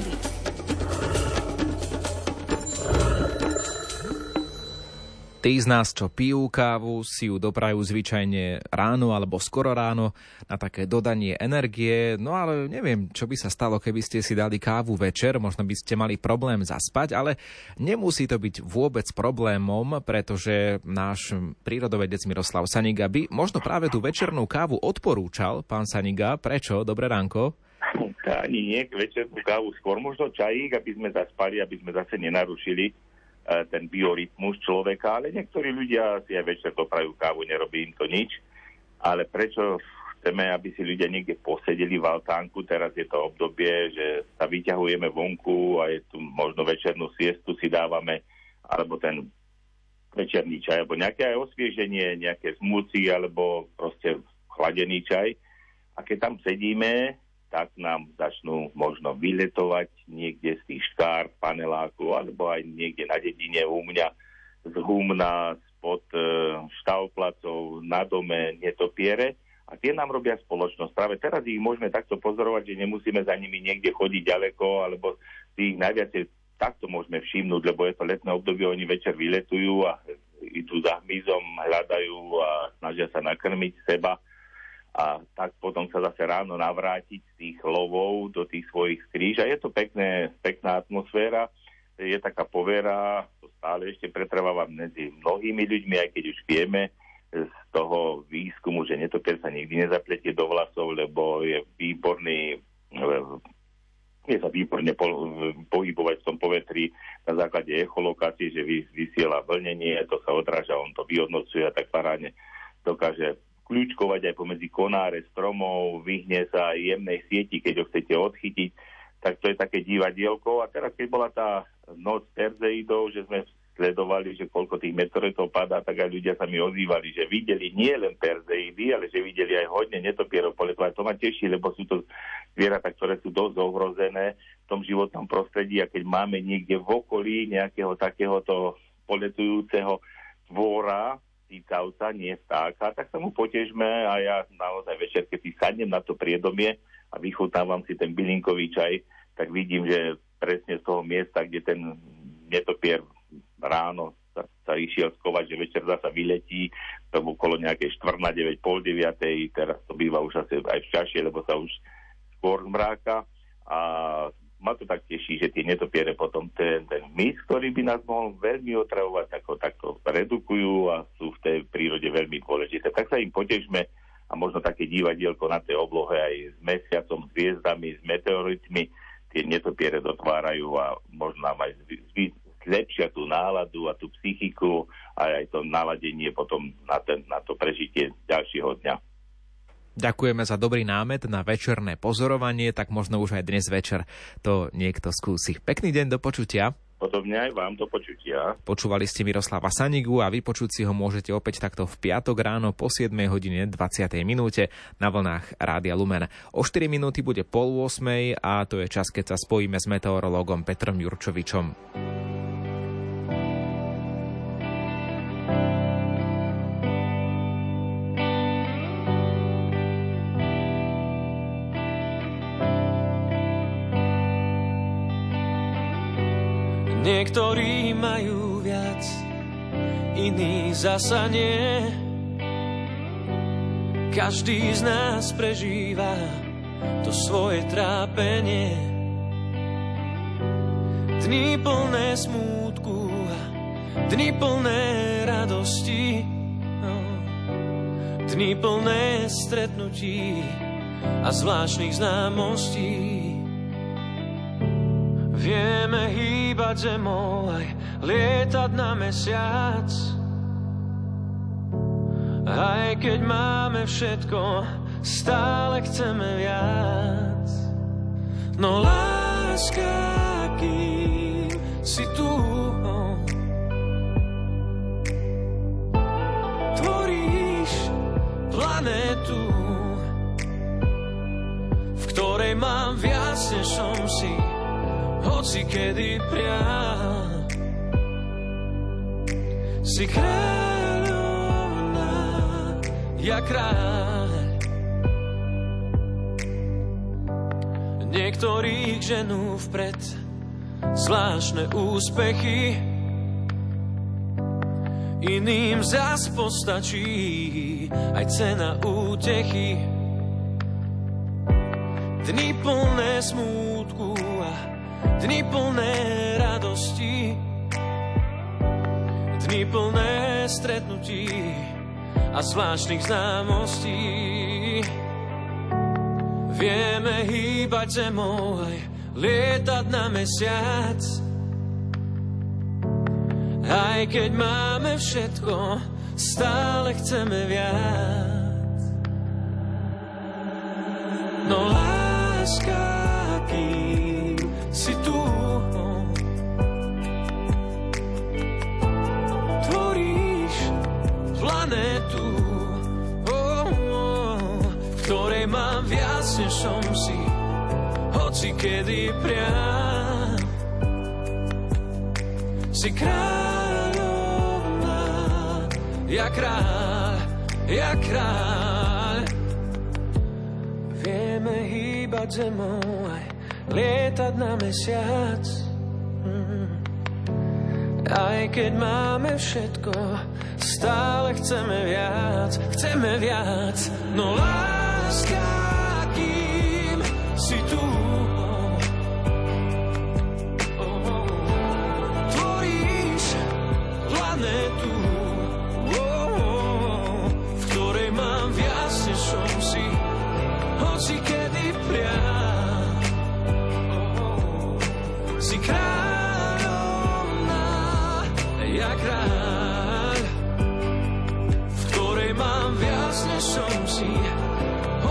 prírody. Tí z nás, čo pijú kávu, si ju doprajú zvyčajne ráno alebo skoro ráno na také dodanie energie. No ale neviem, čo by sa stalo, keby ste si dali kávu večer. Možno by ste mali problém zaspať, ale nemusí to byť vôbec problémom, pretože náš prírodovedec Miroslav Saniga by možno práve tú večernú kávu odporúčal. Pán Saniga, prečo? Dobré ránko. Ani nie, večernú kávu, skôr možno čajík, aby sme zaspali, aby sme zase nenarušili E, ten biorytmus človeka, ale niektorí ľudia si aj večer doprajú kávu, nerobí im to nič. Ale prečo chceme, aby si ľudia niekde posedeli v altánku, teraz je to obdobie, že sa vyťahujeme vonku a je tu možno večernú siestu si dávame, alebo ten večerný čaj, alebo nejaké aj osvieženie, nejaké smúci, alebo proste chladený čaj. A keď tam sedíme, tak nám začnú možno vyletovať niekde z tých škár, paneláku, alebo aj niekde na dedine u mňa. Z humna, spod e, štávplacov, na dome netopiere. A tie nám robia spoločnosť. Práve teraz ich môžeme takto pozorovať, že nemusíme za nimi niekde chodiť ďaleko, alebo si ich najviac takto môžeme všimnúť, lebo je to letné obdobie, oni večer vyletujú a idú za hmyzom, hľadajú a snažia sa nakrmiť seba a tak potom sa zase ráno navrátiť z tých lovov do tých svojich skríž a je to pekné, pekná atmosféra, je taká povera, to stále ešte pretrváva medzi mnohými ľuďmi, aj keď už vieme z toho výskumu, že netopier sa nikdy nezapletie do vlasov, lebo je výborný je sa výborne pohybovať v tom povetri na základe echolokácie, že vysiela vlnenie, to sa odráža, on to vyhodnocuje a tak parádne dokáže kľúčkovať aj pomedzi konáre stromov, vyhne sa jemnej sieti, keď ho chcete odchytiť, tak to je také divadielko. A teraz, keď bola tá noc Perzeidov, že sme sledovali, že koľko tých meteoritov padá, tak aj ľudia sa mi ozývali, že videli nie len Perzeidy, ale že videli aj hodne netopierov poletovať. To ma teší, lebo sú to zvieratá, ktoré sú dosť ohrozené v tom životnom prostredí a keď máme niekde v okolí nejakého takéhoto poletujúceho tvora, cicavca, nie vtáka, tak sa mu potežme a ja naozaj večer, keď si sadnem na to priedomie a vychutávam si ten bylinkový čaj, tak vidím, že presne z toho miesta, kde ten netopier ráno sa, sa išiel skovať, že večer zasa vyletí, to okolo nejakej 4 na 9, pol 9, teraz to býva už asi aj v čašie, lebo sa už skôr zmráka a ma to tak teší, že tie netopiere potom ten, ten mys, ktorý by nás mohol veľmi otravovať, ako takto redukujú a sú v tej prírode veľmi dôležité. Tak sa im potežme a možno také divadielko na tej oblohe aj s mesiacom, s hviezdami, s meteoritmi, tie netopiere dotvárajú a možno nám aj zlepšia tú náladu a tú psychiku a aj to naladenie potom na, ten, na to prežitie ďalšieho dňa. Ďakujeme za dobrý námet na večerné pozorovanie, tak možno už aj dnes večer to niekto skúsi. Pekný deň do počutia. Podobne aj vám do počutia. Počúvali ste Miroslava Sanigu a vypočuť si ho môžete opäť takto v piatok ráno po 7 hodine 20. minúte na vlnách Rádia Lumen. O 4 minúty bude pol 8 a to je čas, keď sa spojíme s meteorológom Petrom Jurčovičom. Niektorí majú viac, iní zasa nie. Každý z nás prežíva to svoje trápenie. Dni plné smútku a dni plné radosti. No. Dni plné stretnutí a zvláštnych známostí. Vieme hýbať zemou aj lietať na mesiac. Aj keď máme všetko, stále chceme viac. No láska, kým si tu, tvoríš planetu, v ktorej mám viac, než som si hoci kedy priam. Si kráľovná, ja kráľ. Niektorých ženú vpred zvláštne úspechy, iným zas postačí aj cena útechy. Dni plné smútku a dni plné radosti, dni plné stretnutí a zvláštnych známostí. Vieme hýbať zemou aj lietať na mesiac. Aj keď máme všetko, stále chceme viac. No láska, kým než som si hoci kedy priam. Si kráľovná, ja kráľ, ja kráľ. Vieme hýbať zemou aj lietať na mesiac. Mm. Aj keď máme všetko, stále chceme viac, chceme viac. No láska,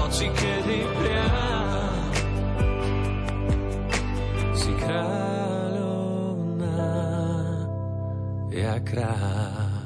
hoci kedy priam. Si kráľovná, ja kráľ.